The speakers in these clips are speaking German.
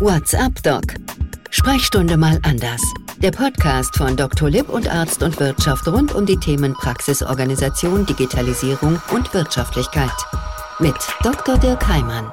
What's up, Doc? Sprechstunde mal anders. Der Podcast von Dr. Lipp und Arzt und Wirtschaft rund um die Themen Praxisorganisation, Digitalisierung und Wirtschaftlichkeit. Mit Dr. Dirk Heimann.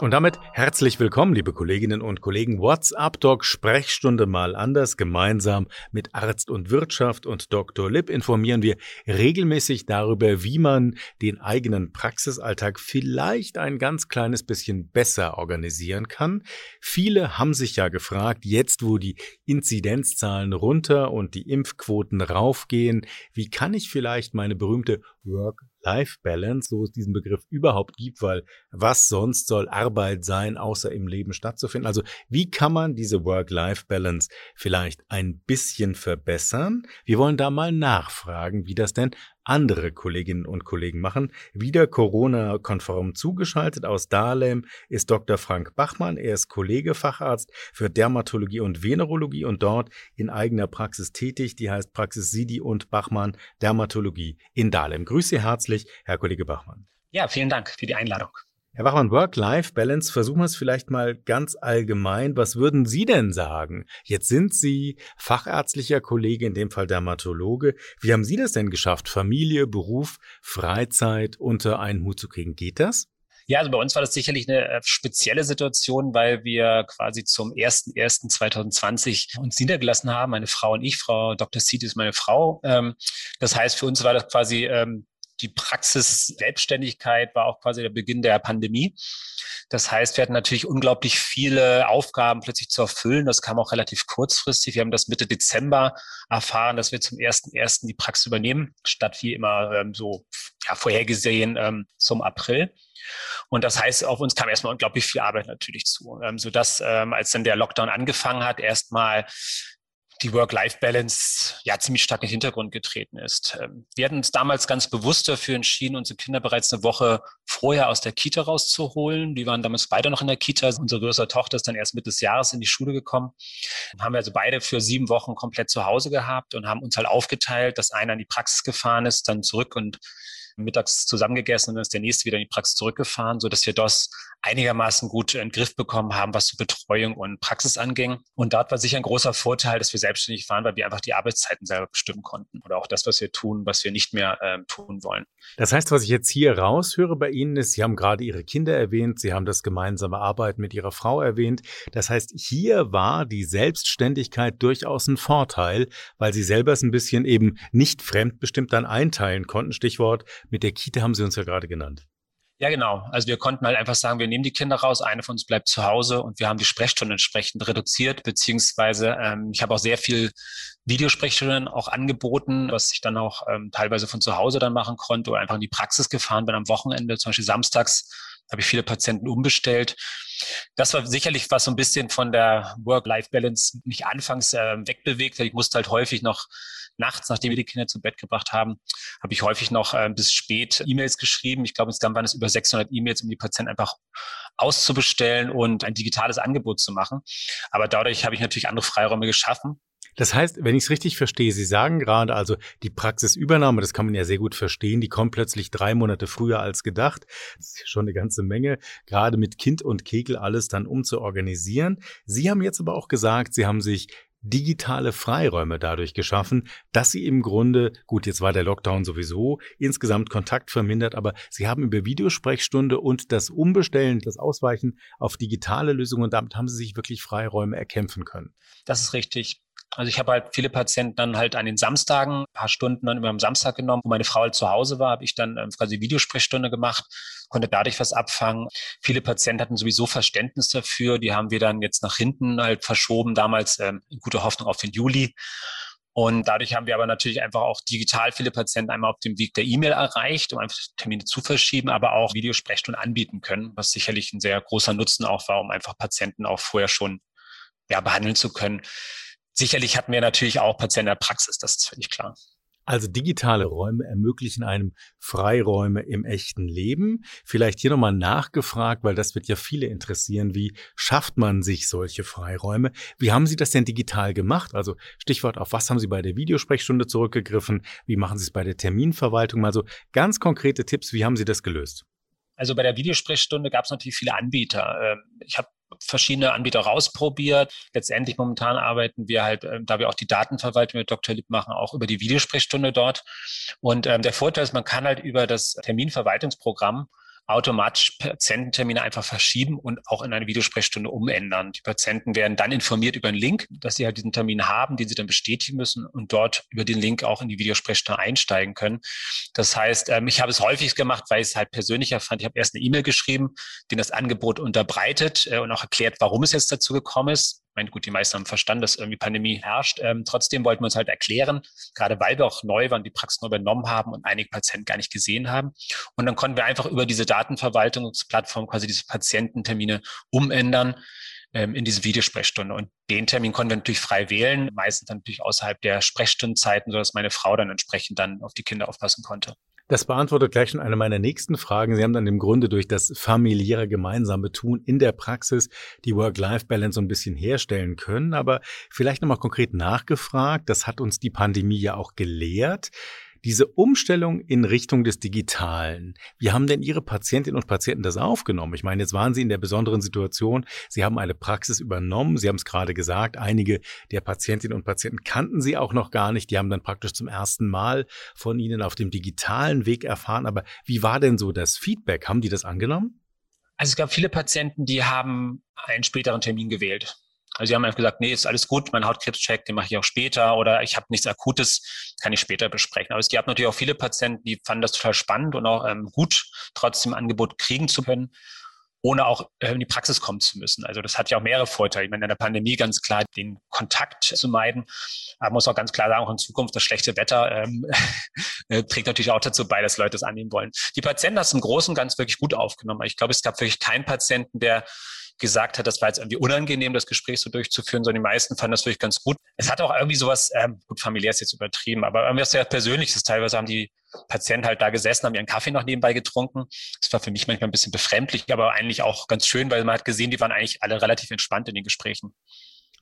Und damit herzlich willkommen, liebe Kolleginnen und Kollegen. WhatsApp Doc Sprechstunde mal anders. Gemeinsam mit Arzt und Wirtschaft und Dr. Lipp informieren wir regelmäßig darüber, wie man den eigenen Praxisalltag vielleicht ein ganz kleines bisschen besser organisieren kann. Viele haben sich ja gefragt, jetzt wo die Inzidenzzahlen runter und die Impfquoten raufgehen, wie kann ich vielleicht meine berühmte Work Life-Balance, so es diesen Begriff überhaupt gibt, weil was sonst soll Arbeit sein, außer im Leben stattzufinden? Also wie kann man diese Work-Life-Balance vielleicht ein bisschen verbessern? Wir wollen da mal nachfragen, wie das denn andere Kolleginnen und Kollegen machen. Wieder Corona-konform zugeschaltet aus Dahlem ist Dr. Frank Bachmann. Er ist Kollege Facharzt für Dermatologie und Venerologie und dort in eigener Praxis tätig. Die heißt Praxis Sidi und Bachmann Dermatologie in Dahlem. Grüße herzlich, Herr Kollege Bachmann. Ja, vielen Dank für die Einladung. Herr Wachmann, Work-Life-Balance, versuchen wir es vielleicht mal ganz allgemein. Was würden Sie denn sagen? Jetzt sind Sie fachärztlicher Kollege, in dem Fall Dermatologe. Wie haben Sie das denn geschafft, Familie, Beruf, Freizeit unter einen Hut zu kriegen? Geht das? Ja, also bei uns war das sicherlich eine äh, spezielle Situation, weil wir quasi zum 01.01.2020 uns niedergelassen haben, meine Frau und ich. Frau Dr. Seed ist meine Frau. Ähm, das heißt, für uns war das quasi ähm, die Praxis Selbstständigkeit war auch quasi der Beginn der Pandemie. Das heißt, wir hatten natürlich unglaublich viele Aufgaben plötzlich zu erfüllen. Das kam auch relativ kurzfristig. Wir haben das Mitte Dezember erfahren, dass wir zum ersten ersten die Praxis übernehmen, statt wie immer ähm, so ja, vorhergesehen ähm, zum April. Und das heißt, auf uns kam erstmal unglaublich viel Arbeit natürlich zu, ähm, sodass ähm, als dann der Lockdown angefangen hat, erstmal die Work-Life-Balance ja ziemlich stark in den Hintergrund getreten ist. Ähm, wir hatten uns damals ganz bewusst dafür entschieden, unsere Kinder bereits eine Woche vorher aus der Kita rauszuholen. Die waren damals beide noch in der Kita. Unsere größere Tochter ist dann erst Mitte des Jahres in die Schule gekommen. Dann haben wir also beide für sieben Wochen komplett zu Hause gehabt und haben uns halt aufgeteilt, dass einer in die Praxis gefahren ist, dann zurück und mittags zusammengegessen und dann ist der nächste wieder in die Praxis zurückgefahren, so dass wir das einigermaßen gut in den Griff bekommen haben, was so Betreuung und Praxis anging. Und dort war sicher ein großer Vorteil, dass wir selbstständig waren, weil wir einfach die Arbeitszeiten selber bestimmen konnten oder auch das, was wir tun, was wir nicht mehr ähm, tun wollen. Das heißt, was ich jetzt hier raushöre bei Ihnen ist, Sie haben gerade Ihre Kinder erwähnt, Sie haben das gemeinsame Arbeiten mit Ihrer Frau erwähnt. Das heißt, hier war die Selbstständigkeit durchaus ein Vorteil, weil Sie selber es ein bisschen eben nicht fremdbestimmt dann einteilen konnten. Stichwort, mit der Kita haben Sie uns ja gerade genannt. Ja, genau. Also wir konnten halt einfach sagen, wir nehmen die Kinder raus, eine von uns bleibt zu Hause und wir haben die Sprechstunden entsprechend reduziert, beziehungsweise ähm, ich habe auch sehr viel Videosprechstunden auch angeboten, was ich dann auch ähm, teilweise von zu Hause dann machen konnte oder einfach in die Praxis gefahren bin am Wochenende, zum Beispiel samstags habe ich viele Patienten umbestellt. Das war sicherlich was so ein bisschen von der Work-Life-Balance mich anfangs äh, wegbewegt, weil ich musste halt häufig noch nachts, nachdem wir die Kinder zu Bett gebracht haben, habe ich häufig noch äh, bis spät E-Mails geschrieben. Ich glaube, insgesamt waren es über 600 E-Mails, um die Patienten einfach auszubestellen und ein digitales Angebot zu machen. Aber dadurch habe ich natürlich andere Freiräume geschaffen. Das heißt, wenn ich es richtig verstehe, Sie sagen gerade also, die Praxisübernahme, das kann man ja sehr gut verstehen, die kommt plötzlich drei Monate früher als gedacht. Das ist schon eine ganze Menge, gerade mit Kind und Kegel alles dann umzuorganisieren. Sie haben jetzt aber auch gesagt, Sie haben sich digitale Freiräume dadurch geschaffen, dass sie im Grunde, gut, jetzt war der Lockdown sowieso, insgesamt Kontakt vermindert, aber sie haben über Videosprechstunde und das Umbestellen, das Ausweichen auf digitale Lösungen und damit haben sie sich wirklich Freiräume erkämpfen können. Das ist richtig. Also ich habe halt viele Patienten dann halt an den Samstagen, paar Stunden dann immer am Samstag genommen, wo meine Frau halt zu Hause war, habe ich dann ähm, quasi Videosprechstunde gemacht, konnte dadurch was abfangen. Viele Patienten hatten sowieso Verständnis dafür, die haben wir dann jetzt nach hinten halt verschoben, damals ähm, in guter Hoffnung auf den Juli. Und dadurch haben wir aber natürlich einfach auch digital viele Patienten einmal auf dem Weg der E-Mail erreicht, um einfach Termine zu verschieben, aber auch Videosprechstunden anbieten können, was sicherlich ein sehr großer Nutzen auch war, um einfach Patienten auch vorher schon ja, behandeln zu können. Sicherlich hatten wir natürlich auch Patienten in der Praxis, das ist völlig klar. Also digitale Räume ermöglichen einem Freiräume im echten Leben. Vielleicht hier nochmal nachgefragt, weil das wird ja viele interessieren. Wie schafft man sich solche Freiräume? Wie haben Sie das denn digital gemacht? Also Stichwort, auf was haben Sie bei der Videosprechstunde zurückgegriffen? Wie machen Sie es bei der Terminverwaltung? Also ganz konkrete Tipps, wie haben Sie das gelöst? Also bei der Videosprechstunde gab es natürlich viele Anbieter. Ähm, ich habe verschiedene Anbieter rausprobiert. Letztendlich momentan arbeiten wir halt, äh, da wir auch die Datenverwaltung mit Dr. Lipp machen, auch über die Videosprechstunde dort. Und ähm, der Vorteil ist, man kann halt über das Terminverwaltungsprogramm automatisch Patiententermine einfach verschieben und auch in eine Videosprechstunde umändern. Die Patienten werden dann informiert über einen Link, dass sie halt diesen Termin haben, den sie dann bestätigen müssen und dort über den Link auch in die Videosprechstunde einsteigen können. Das heißt, ähm, ich habe es häufig gemacht, weil ich es halt persönlicher fand. Ich habe erst eine E-Mail geschrieben, die das Angebot unterbreitet äh, und auch erklärt, warum es jetzt dazu gekommen ist meine, gut, die meisten haben verstanden, dass irgendwie Pandemie herrscht. Ähm, trotzdem wollten wir uns halt erklären, gerade weil wir auch neu waren, die Praxis neu übernommen haben und einige Patienten gar nicht gesehen haben. Und dann konnten wir einfach über diese Datenverwaltungsplattform quasi diese Patiententermine umändern ähm, in diese Videosprechstunde. Und den Termin konnten wir natürlich frei wählen, meistens dann natürlich außerhalb der Sprechstundenzeiten, sodass meine Frau dann entsprechend dann auf die Kinder aufpassen konnte. Das beantwortet gleich schon eine meiner nächsten Fragen. Sie haben dann im Grunde durch das familiäre gemeinsame Tun in der Praxis die Work-Life-Balance so ein bisschen herstellen können. Aber vielleicht nochmal konkret nachgefragt, das hat uns die Pandemie ja auch gelehrt. Diese Umstellung in Richtung des Digitalen, wie haben denn Ihre Patientinnen und Patienten das aufgenommen? Ich meine, jetzt waren Sie in der besonderen Situation, Sie haben eine Praxis übernommen, Sie haben es gerade gesagt, einige der Patientinnen und Patienten kannten Sie auch noch gar nicht, die haben dann praktisch zum ersten Mal von Ihnen auf dem digitalen Weg erfahren. Aber wie war denn so das Feedback? Haben die das angenommen? Also es gab viele Patienten, die haben einen späteren Termin gewählt. Also sie haben einfach gesagt, nee, ist alles gut, mein Hautkrebscheck, den mache ich auch später oder ich habe nichts Akutes, kann ich später besprechen. Aber es gab natürlich auch viele Patienten, die fanden das total spannend und auch ähm, gut, trotzdem Angebot kriegen zu können, ohne auch äh, in die Praxis kommen zu müssen. Also das hat ja auch mehrere Vorteile. Ich meine, in der Pandemie ganz klar den Kontakt zu meiden. Aber man muss auch ganz klar sagen, auch in Zukunft das schlechte Wetter ähm, äh, trägt natürlich auch dazu bei, dass Leute es annehmen wollen. Die Patienten haben es im Großen und Ganzen wirklich gut aufgenommen. Ich glaube, es gab wirklich keinen Patienten, der gesagt hat, das war jetzt irgendwie unangenehm, das Gespräch so durchzuführen, sondern die meisten fanden das wirklich ganz gut. Es hat auch irgendwie sowas, ähm, gut, familiär ist jetzt übertrieben, aber irgendwie was sehr Persönliches. Teilweise haben die Patienten halt da gesessen, haben ihren Kaffee noch nebenbei getrunken. Das war für mich manchmal ein bisschen befremdlich, aber eigentlich auch ganz schön, weil man hat gesehen, die waren eigentlich alle relativ entspannt in den Gesprächen.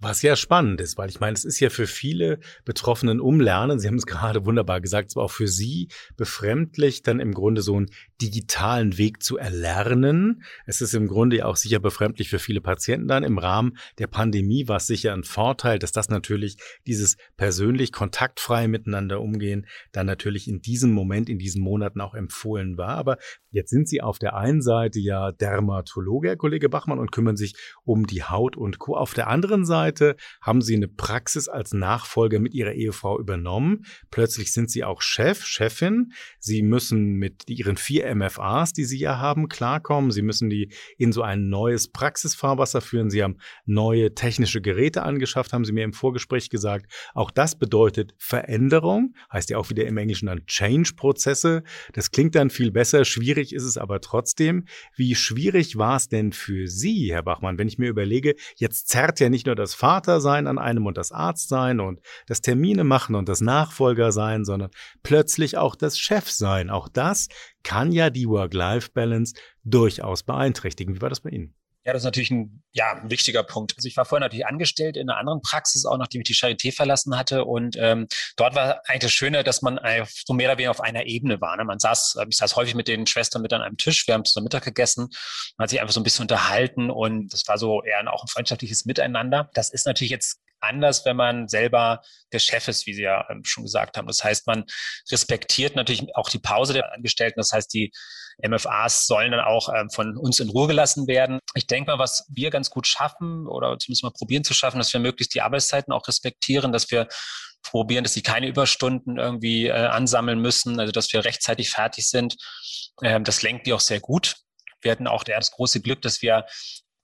Was ja spannend ist, weil ich meine, es ist ja für viele Betroffenen umlernen, Sie haben es gerade wunderbar gesagt, zwar auch für Sie befremdlich, dann im Grunde so einen digitalen Weg zu erlernen. Es ist im Grunde ja auch sicher befremdlich für viele Patienten dann. Im Rahmen der Pandemie war es sicher ein Vorteil, dass das natürlich dieses persönlich kontaktfrei miteinander umgehen dann natürlich in diesem Moment, in diesen Monaten auch empfohlen war. Aber jetzt sind Sie auf der einen Seite ja Dermatologe, Herr Kollege Bachmann, und kümmern sich um die Haut und Co. Auf der anderen Seite Seite haben sie eine Praxis als Nachfolger mit ihrer Ehefrau übernommen. Plötzlich sind sie auch Chef, Chefin. Sie müssen mit ihren vier MFAs, die sie ja haben, klarkommen. Sie müssen die in so ein neues Praxisfahrwasser führen. Sie haben neue technische Geräte angeschafft, haben sie mir im Vorgespräch gesagt. Auch das bedeutet Veränderung, heißt ja auch wieder im Englischen dann Change-Prozesse. Das klingt dann viel besser. Schwierig ist es aber trotzdem. Wie schwierig war es denn für Sie, Herr Bachmann, wenn ich mir überlege, jetzt zerrt ja nicht nur das Vater sein an einem und das Arzt sein und das Termine machen und das Nachfolger sein, sondern plötzlich auch das Chef sein. Auch das kann ja die Work-Life-Balance durchaus beeinträchtigen. Wie war das bei Ihnen? Ja, das ist natürlich ein, ja, ein wichtiger Punkt. Also ich war vorher natürlich angestellt in einer anderen Praxis, auch nachdem ich die Charité verlassen hatte. Und ähm, dort war eigentlich das Schöne, dass man so mehr oder weniger auf einer Ebene war. Ne? Man saß, ich saß häufig mit den Schwestern mit an einem Tisch, wir haben zusammen Mittag gegessen, man hat sich einfach so ein bisschen unterhalten und das war so eher auch ein freundschaftliches Miteinander. Das ist natürlich jetzt anders, wenn man selber der Chef ist, wie Sie ja ähm, schon gesagt haben. Das heißt, man respektiert natürlich auch die Pause der Angestellten. Das heißt, die MFAs sollen dann auch ähm, von uns in Ruhe gelassen werden. Ich denke mal, was wir ganz gut schaffen oder zumindest mal probieren zu schaffen, dass wir möglichst die Arbeitszeiten auch respektieren, dass wir probieren, dass sie keine Überstunden irgendwie äh, ansammeln müssen, also dass wir rechtzeitig fertig sind. Ähm, das lenkt die auch sehr gut. Wir hatten auch das große Glück, dass wir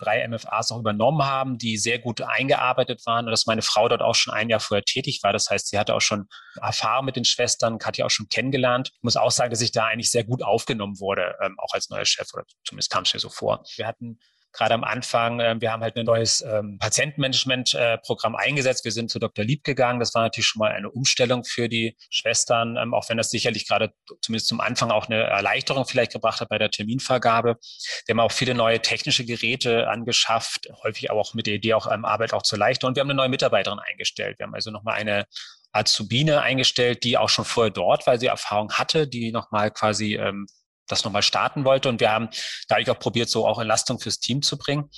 drei MFAs auch übernommen haben, die sehr gut eingearbeitet waren und dass meine Frau dort auch schon ein Jahr vorher tätig war. Das heißt, sie hatte auch schon Erfahrung mit den Schwestern, hat ja auch schon kennengelernt. Ich muss auch sagen, dass ich da eigentlich sehr gut aufgenommen wurde, ähm, auch als neuer Chef oder zumindest kam es mir so vor. Wir hatten gerade am Anfang, äh, wir haben halt ein neues ähm, Patientenmanagement-Programm äh, eingesetzt. Wir sind zu Dr. Lieb gegangen. Das war natürlich schon mal eine Umstellung für die Schwestern, ähm, auch wenn das sicherlich gerade zumindest zum Anfang auch eine Erleichterung vielleicht gebracht hat bei der Terminvergabe. Wir haben auch viele neue technische Geräte angeschafft, häufig auch mit der Idee, auch ähm, Arbeit auch zu erleichtern. Und wir haben eine neue Mitarbeiterin eingestellt. Wir haben also nochmal eine Azubine eingestellt, die auch schon vorher dort, weil sie Erfahrung hatte, die nochmal quasi ähm, das nochmal starten wollte. Und wir haben dadurch auch probiert, so auch Entlastung fürs Team zu bringen.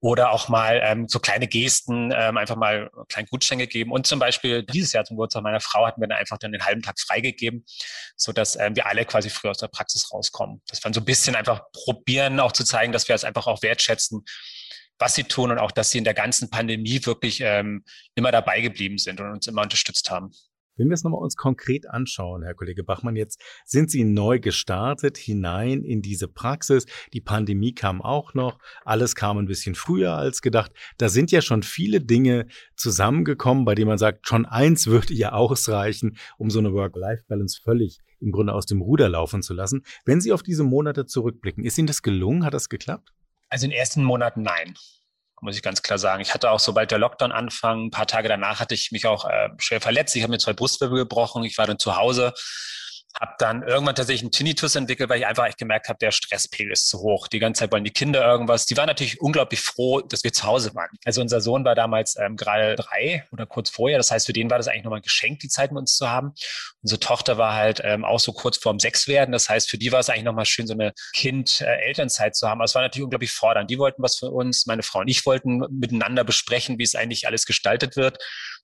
oder auch mal ähm, so kleine Gesten, ähm, einfach mal einen kleinen Gutschein gegeben. Und zum Beispiel dieses Jahr zum Geburtstag meiner Frau hatten wir dann einfach dann den halben Tag freigegeben, so dass ähm, wir alle quasi früh aus der Praxis rauskommen. Das war so ein bisschen einfach probieren, auch zu zeigen, dass wir es einfach auch wertschätzen, was sie tun und auch, dass sie in der ganzen Pandemie wirklich ähm, immer dabei geblieben sind und uns immer unterstützt haben. Wenn wir es nochmal uns konkret anschauen, Herr Kollege Bachmann, jetzt sind Sie neu gestartet hinein in diese Praxis. Die Pandemie kam auch noch. Alles kam ein bisschen früher als gedacht. Da sind ja schon viele Dinge zusammengekommen, bei denen man sagt, schon eins würde ja ausreichen, um so eine Work-Life-Balance völlig im Grunde aus dem Ruder laufen zu lassen. Wenn Sie auf diese Monate zurückblicken, ist Ihnen das gelungen? Hat das geklappt? Also in den ersten Monaten nein muss ich ganz klar sagen. Ich hatte auch, sobald der Lockdown anfing, ein paar Tage danach hatte ich mich auch äh, schwer verletzt. Ich habe mir zwei Brustwirbel gebrochen. Ich war dann zu Hause habe dann irgendwann tatsächlich einen Tinnitus entwickelt, weil ich einfach echt gemerkt habe, der Stresspegel ist zu hoch. Die ganze Zeit wollen die Kinder irgendwas. Die waren natürlich unglaublich froh, dass wir zu Hause waren. Also unser Sohn war damals ähm, gerade drei oder kurz vorher. Das heißt, für den war das eigentlich nochmal ein Geschenk, die Zeit mit uns zu haben. Unsere Tochter war halt ähm, auch so kurz vorm sechs werden. Das heißt, für die war es eigentlich nochmal schön, so eine Kind-Elternzeit zu haben. Aber es war natürlich unglaublich fordernd. Die wollten was für uns. Meine Frau und ich wollten miteinander besprechen, wie es eigentlich alles gestaltet wird.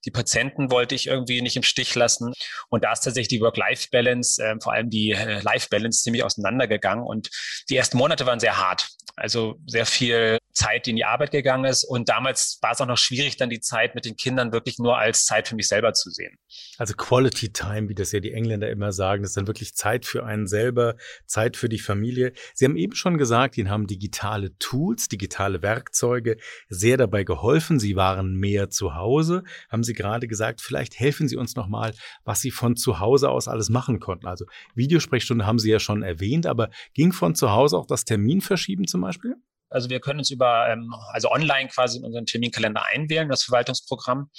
Die Patienten wollte ich irgendwie nicht im Stich lassen. Und da ist tatsächlich die Work-Life-Balance, äh, vor allem die äh, Life-Balance ziemlich auseinandergegangen. Und die ersten Monate waren sehr hart. Also sehr viel Zeit, die in die Arbeit gegangen ist. Und damals war es auch noch schwierig, dann die Zeit mit den Kindern wirklich nur als Zeit für mich selber zu sehen. Also Quality Time, wie das ja die Engländer immer sagen, das ist dann wirklich Zeit für einen selber, Zeit für die Familie. Sie haben eben schon gesagt, Ihnen haben digitale Tools, digitale Werkzeuge sehr dabei geholfen. Sie waren mehr zu Hause. Haben Sie gerade gesagt, vielleicht helfen Sie uns nochmal, was Sie von zu Hause aus alles machen konnten. Also Videosprechstunde haben Sie ja schon erwähnt, aber ging von zu Hause auch das Terminverschieben zum Beispiel? Also wir können uns über, ähm, also online quasi in unseren Terminkalender einwählen, das Verwaltungsprogramm,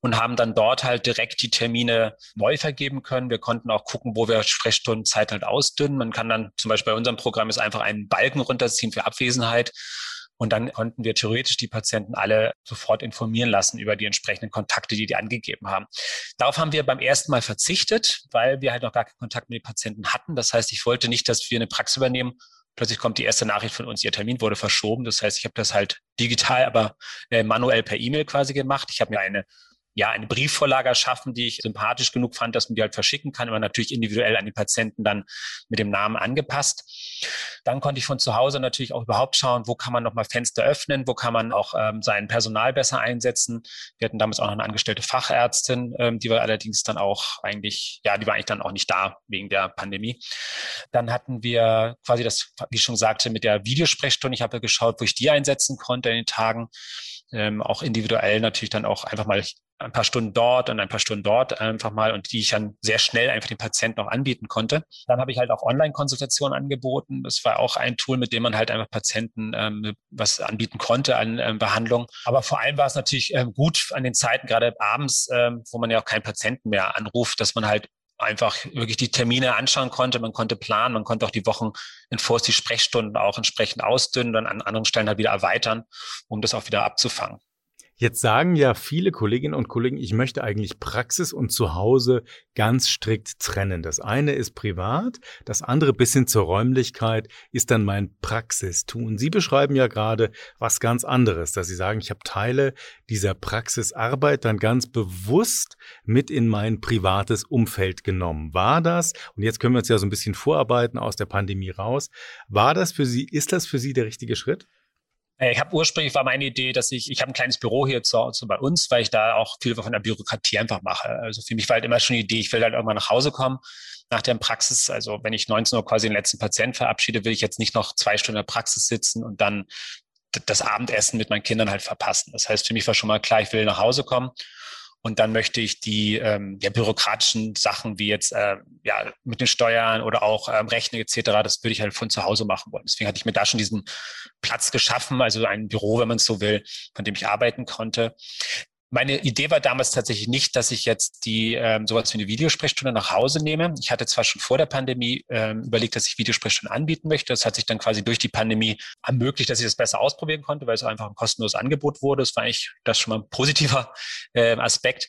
und haben dann dort halt direkt die Termine neu vergeben können. Wir konnten auch gucken, wo wir Sprechstundenzeit halt ausdünnen. Man kann dann zum Beispiel bei unserem Programm ist einfach einen Balken runterziehen für Abwesenheit. Und dann konnten wir theoretisch die Patienten alle sofort informieren lassen über die entsprechenden Kontakte, die die angegeben haben. Darauf haben wir beim ersten Mal verzichtet, weil wir halt noch gar keinen Kontakt mit den Patienten hatten. Das heißt, ich wollte nicht, dass wir eine Praxis übernehmen plötzlich kommt die erste Nachricht von uns, ihr Termin wurde verschoben. Das heißt, ich habe das halt digital, aber äh, manuell per E-Mail quasi gemacht. Ich habe mir eine ja, eine Briefvorlage erschaffen, die ich sympathisch genug fand, dass man die halt verschicken kann, aber natürlich individuell an die Patienten dann mit dem Namen angepasst. Dann konnte ich von zu Hause natürlich auch überhaupt schauen, wo kann man nochmal Fenster öffnen, wo kann man auch ähm, sein Personal besser einsetzen. Wir hatten damals auch noch eine angestellte Fachärztin, ähm, die war allerdings dann auch eigentlich, ja, die war eigentlich dann auch nicht da wegen der Pandemie. Dann hatten wir quasi das, wie ich schon sagte, mit der Videosprechstunde. Ich habe geschaut, wo ich die einsetzen konnte in den Tagen ähm, auch individuell natürlich dann auch einfach mal ein paar Stunden dort und ein paar Stunden dort einfach mal und die ich dann sehr schnell einfach den Patienten auch anbieten konnte. Dann habe ich halt auch Online-Konsultationen angeboten. Das war auch ein Tool, mit dem man halt einfach Patienten ähm, was anbieten konnte an ähm, Behandlung. Aber vor allem war es natürlich ähm, gut an den Zeiten, gerade abends, ähm, wo man ja auch keinen Patienten mehr anruft, dass man halt einfach wirklich die Termine anschauen konnte. Man konnte planen, man konnte auch die Wochen in Forst die Sprechstunden auch entsprechend ausdünnen und an anderen Stellen halt wieder erweitern, um das auch wieder abzufangen. Jetzt sagen ja viele Kolleginnen und Kollegen, ich möchte eigentlich Praxis und Zuhause ganz strikt trennen. Das eine ist privat, das andere bis hin zur Räumlichkeit ist dann mein Praxistun. Sie beschreiben ja gerade was ganz anderes, dass Sie sagen, ich habe Teile dieser Praxisarbeit dann ganz bewusst mit in mein privates Umfeld genommen. War das, und jetzt können wir uns ja so ein bisschen vorarbeiten aus der Pandemie raus, war das für Sie, ist das für Sie der richtige Schritt? Äh, ich habe ursprünglich war meine Idee, dass ich, ich habe ein kleines Büro hier zu Hause bei uns, weil ich da auch viel von der Bürokratie einfach mache. Also für mich war halt immer schon die Idee, ich will halt irgendwann nach Hause kommen nach der Praxis. Also wenn ich 19 Uhr quasi den letzten Patienten verabschiede, will ich jetzt nicht noch zwei Stunden in der Praxis sitzen und dann das Abendessen mit meinen Kindern halt verpassen. Das heißt, für mich war schon mal klar, ich will nach Hause kommen. Und dann möchte ich die ähm, ja, bürokratischen Sachen wie jetzt äh, ja, mit den Steuern oder auch ähm, Rechnen etc., das würde ich halt von zu Hause machen wollen. Deswegen hatte ich mir da schon diesen Platz geschaffen, also ein Büro, wenn man es so will, von dem ich arbeiten konnte. Meine Idee war damals tatsächlich nicht, dass ich jetzt die ähm, sowas wie eine Videosprechstunde nach Hause nehme. Ich hatte zwar schon vor der Pandemie ähm, überlegt, dass ich Videosprechstunden anbieten möchte. Das hat sich dann quasi durch die Pandemie ermöglicht, dass ich das besser ausprobieren konnte, weil es einfach ein kostenloses Angebot wurde. Das war eigentlich das schon mal ein positiver äh, Aspekt.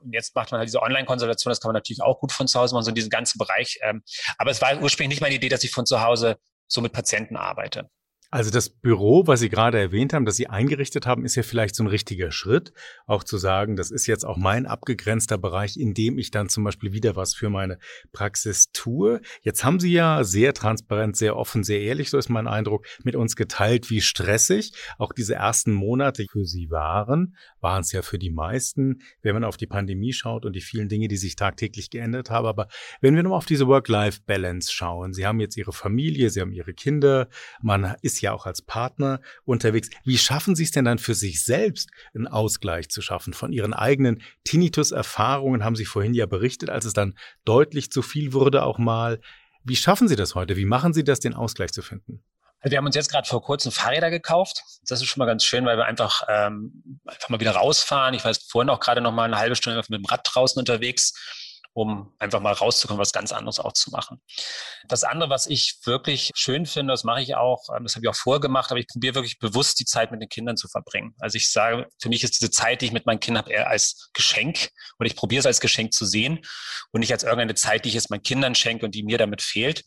Und jetzt macht man halt diese Online-Konsultation, das kann man natürlich auch gut von zu Hause machen, so in diesem ganzen Bereich. Ähm, aber es war ursprünglich nicht meine Idee, dass ich von zu Hause so mit Patienten arbeite. Also das Büro, was Sie gerade erwähnt haben, das Sie eingerichtet haben, ist ja vielleicht so ein richtiger Schritt, auch zu sagen, das ist jetzt auch mein abgegrenzter Bereich, in dem ich dann zum Beispiel wieder was für meine Praxis tue. Jetzt haben Sie ja sehr transparent, sehr offen, sehr ehrlich, so ist mein Eindruck, mit uns geteilt, wie stressig auch diese ersten Monate für Sie waren. Waren es ja für die meisten, wenn man auf die Pandemie schaut und die vielen Dinge, die sich tagtäglich geändert haben. Aber wenn wir nochmal auf diese Work-Life-Balance schauen, Sie haben jetzt Ihre Familie, Sie haben Ihre Kinder, man ist ja auch als Partner unterwegs. Wie schaffen Sie es denn dann für sich selbst, einen Ausgleich zu schaffen? Von Ihren eigenen Tinnitus-Erfahrungen haben Sie vorhin ja berichtet, als es dann deutlich zu viel wurde auch mal. Wie schaffen Sie das heute? Wie machen Sie das, den Ausgleich zu finden? Also wir haben uns jetzt gerade vor kurzem Fahrräder gekauft. Das ist schon mal ganz schön, weil wir einfach ähm, einfach mal wieder rausfahren. Ich war vorhin auch gerade noch mal eine halbe Stunde mit dem Rad draußen unterwegs um einfach mal rauszukommen, was ganz anderes auch zu machen. Das andere, was ich wirklich schön finde, das mache ich auch, ähm, das habe ich auch vorher gemacht, aber ich probiere wirklich bewusst die Zeit mit den Kindern zu verbringen. Also ich sage, für mich ist diese Zeit, die ich mit meinen Kindern habe, eher als Geschenk und ich probiere es als Geschenk zu sehen und nicht als irgendeine Zeit, die ich jetzt meinen Kindern schenke und die mir damit fehlt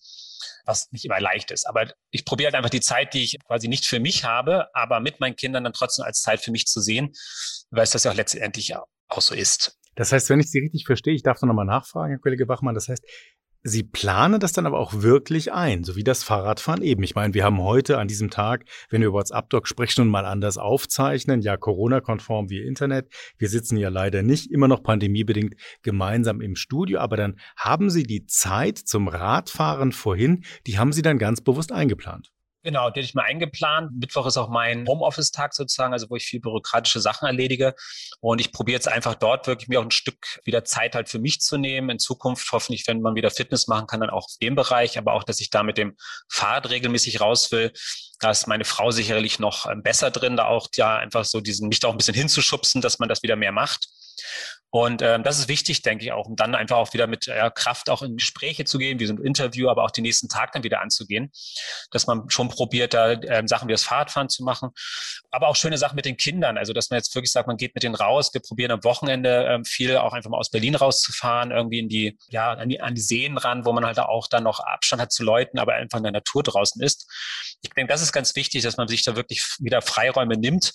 was nicht immer leicht ist. Aber ich probiere halt einfach die Zeit, die ich quasi nicht für mich habe, aber mit meinen Kindern dann trotzdem als Zeit für mich zu sehen, weil es das ja auch letztendlich auch so ist. Das heißt, wenn ich Sie richtig verstehe, ich darf noch mal nachfragen, Herr Kollege Bachmann, das heißt, Sie planen das dann aber auch wirklich ein, so wie das Fahrradfahren eben. Ich meine, wir haben heute an diesem Tag, wenn wir WhatsApp-Doc Sprechstunden mal anders aufzeichnen, ja Corona-konform wie Internet. Wir sitzen ja leider nicht immer noch pandemiebedingt gemeinsam im Studio, aber dann haben Sie die Zeit zum Radfahren vorhin, die haben Sie dann ganz bewusst eingeplant. Genau, den ich mal eingeplant. Mittwoch ist auch mein Homeoffice-Tag sozusagen, also wo ich viel bürokratische Sachen erledige. Und ich probiere jetzt einfach dort wirklich mir auch ein Stück wieder Zeit halt für mich zu nehmen. In Zukunft hoffentlich, wenn man wieder Fitness machen kann, dann auch in dem Bereich, aber auch, dass ich da mit dem Fahrrad regelmäßig raus will. Da ist meine Frau sicherlich noch ähm, besser drin, da auch ja einfach so diesen, mich da auch ein bisschen hinzuschubsen, dass man das wieder mehr macht. Und ähm, das ist wichtig, denke ich auch, um dann einfach auch wieder mit äh, Kraft auch in Gespräche zu gehen, wie so ein Interview, aber auch den nächsten Tag dann wieder anzugehen, dass man schon probiert, da ähm, Sachen wie das Fahrradfahren zu machen, aber auch schöne Sachen mit den Kindern, also dass man jetzt wirklich sagt, man geht mit denen raus, wir probieren am Wochenende ähm, viel auch einfach mal aus Berlin rauszufahren, irgendwie in die, ja, an die, an die Seen ran, wo man halt auch dann noch Abstand hat zu Leuten, aber einfach in der Natur draußen ist. Ich denke, das ist ganz wichtig, dass man sich da wirklich wieder Freiräume nimmt,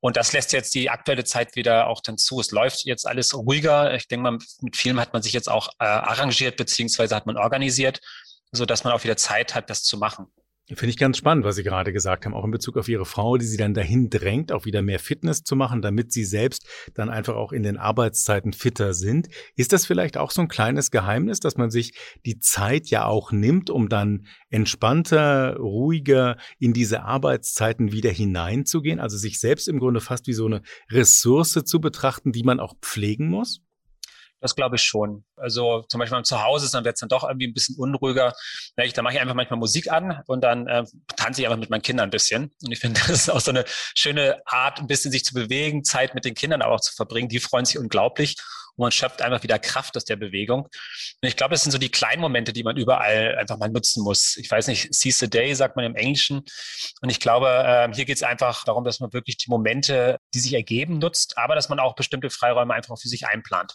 und das lässt jetzt die aktuelle Zeit wieder auch dann zu. Es läuft jetzt alles ruhiger. Ich denke mal, mit vielen hat man sich jetzt auch äh, arrangiert, beziehungsweise hat man organisiert, so dass man auch wieder Zeit hat, das zu machen. Finde ich ganz spannend, was Sie gerade gesagt haben, auch in Bezug auf Ihre Frau, die Sie dann dahin drängt, auch wieder mehr Fitness zu machen, damit Sie selbst dann einfach auch in den Arbeitszeiten fitter sind. Ist das vielleicht auch so ein kleines Geheimnis, dass man sich die Zeit ja auch nimmt, um dann entspannter, ruhiger in diese Arbeitszeiten wieder hineinzugehen? Also sich selbst im Grunde fast wie so eine Ressource zu betrachten, die man auch pflegen muss? Das glaube ich schon. Also zum Beispiel, wenn man zu Hause ist, dann wird es dann doch irgendwie ein bisschen unruhiger. Da mache ich einfach manchmal Musik an und dann äh, tanze ich einfach mit meinen Kindern ein bisschen. Und ich finde, das ist auch so eine schöne Art, ein bisschen sich zu bewegen, Zeit mit den Kindern aber auch zu verbringen. Die freuen sich unglaublich und man schöpft einfach wieder Kraft aus der Bewegung. Und ich glaube, das sind so die kleinen Momente, die man überall einfach mal nutzen muss. Ich weiß nicht, seize the day, sagt man im Englischen. Und ich glaube, äh, hier geht es einfach darum, dass man wirklich die Momente, die sich ergeben, nutzt, aber dass man auch bestimmte Freiräume einfach für sich einplant.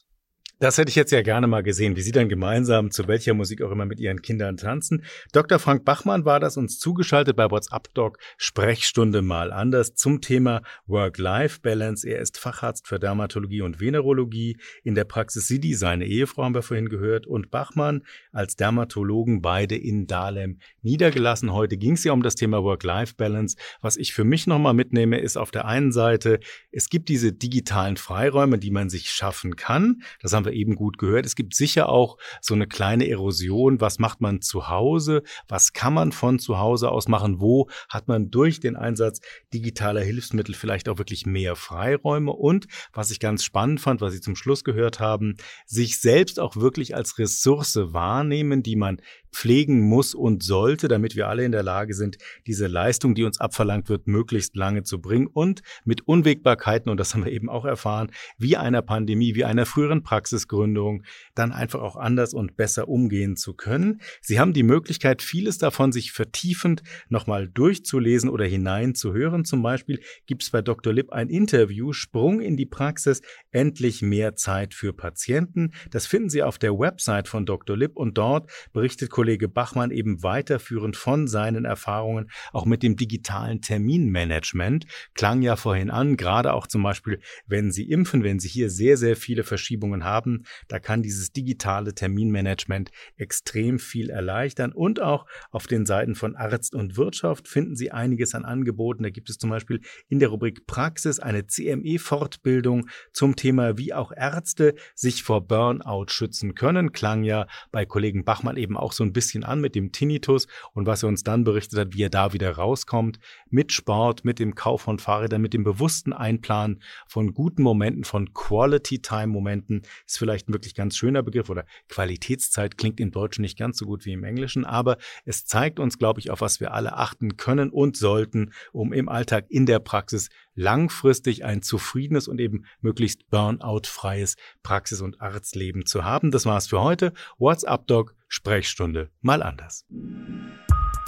Das hätte ich jetzt ja gerne mal gesehen, wie Sie dann gemeinsam zu welcher Musik auch immer mit Ihren Kindern tanzen. Dr. Frank Bachmann war das uns zugeschaltet bei WhatsApp Doc Sprechstunde mal anders zum Thema Work-Life-Balance. Er ist Facharzt für Dermatologie und Venerologie in der Praxis Sidi. Seine Ehefrau haben wir vorhin gehört und Bachmann als Dermatologen beide in Dahlem niedergelassen. Heute ging es ja um das Thema Work-Life-Balance. Was ich für mich nochmal mitnehme, ist auf der einen Seite, es gibt diese digitalen Freiräume, die man sich schaffen kann. Das haben wir eben gut gehört. Es gibt sicher auch so eine kleine Erosion. Was macht man zu Hause? Was kann man von zu Hause aus machen? Wo hat man durch den Einsatz digitaler Hilfsmittel vielleicht auch wirklich mehr Freiräume? Und was ich ganz spannend fand, was Sie zum Schluss gehört haben, sich selbst auch wirklich als Ressource wahrnehmen, die man pflegen muss und sollte, damit wir alle in der Lage sind, diese Leistung, die uns abverlangt wird, möglichst lange zu bringen und mit Unwägbarkeiten, und das haben wir eben auch erfahren, wie einer Pandemie, wie einer früheren Praxis Praxisgründung dann einfach auch anders und besser umgehen zu können. Sie haben die Möglichkeit, vieles davon sich vertiefend nochmal durchzulesen oder hineinzuhören. Zum Beispiel gibt es bei Dr. Lipp ein Interview, Sprung in die Praxis, endlich mehr Zeit für Patienten. Das finden Sie auf der Website von Dr. Lipp und dort berichtet Kollege Bachmann eben weiterführend von seinen Erfahrungen auch mit dem digitalen Terminmanagement. Klang ja vorhin an, gerade auch zum Beispiel, wenn Sie impfen, wenn Sie hier sehr, sehr viele Verschiebungen haben, da kann dieses digitale Terminmanagement extrem viel erleichtern. Und auch auf den Seiten von Arzt und Wirtschaft finden Sie einiges an Angeboten. Da gibt es zum Beispiel in der Rubrik Praxis eine CME-Fortbildung zum Thema, wie auch Ärzte sich vor Burnout schützen können. Klang ja bei Kollegen Bachmann eben auch so ein bisschen an mit dem Tinnitus und was er uns dann berichtet hat, wie er da wieder rauskommt mit Sport, mit dem Kauf von Fahrrädern, mit dem bewussten Einplanen von guten Momenten, von Quality Time Momenten ist vielleicht ein wirklich ganz schöner Begriff oder Qualitätszeit klingt im Deutschen nicht ganz so gut wie im Englischen, aber es zeigt uns, glaube ich, auf was wir alle achten können und sollten, um im Alltag in der Praxis langfristig ein zufriedenes und eben möglichst burnout-freies Praxis- und Arztleben zu haben. Das war's für heute. WhatsApp Doc Sprechstunde mal anders.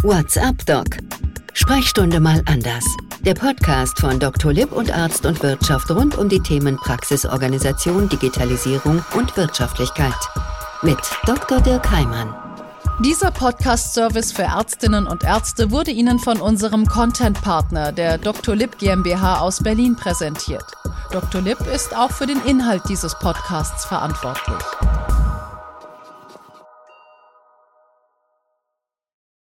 WhatsApp Doc Sprechstunde mal anders. Der Podcast von Dr. Lipp und Arzt und Wirtschaft rund um die Themen Praxisorganisation, Digitalisierung und Wirtschaftlichkeit. Mit Dr. Dirk Heimann. Dieser Podcast-Service für Ärztinnen und Ärzte wurde Ihnen von unserem Content-Partner, der Dr. Lipp GmbH aus Berlin, präsentiert. Dr. Lipp ist auch für den Inhalt dieses Podcasts verantwortlich.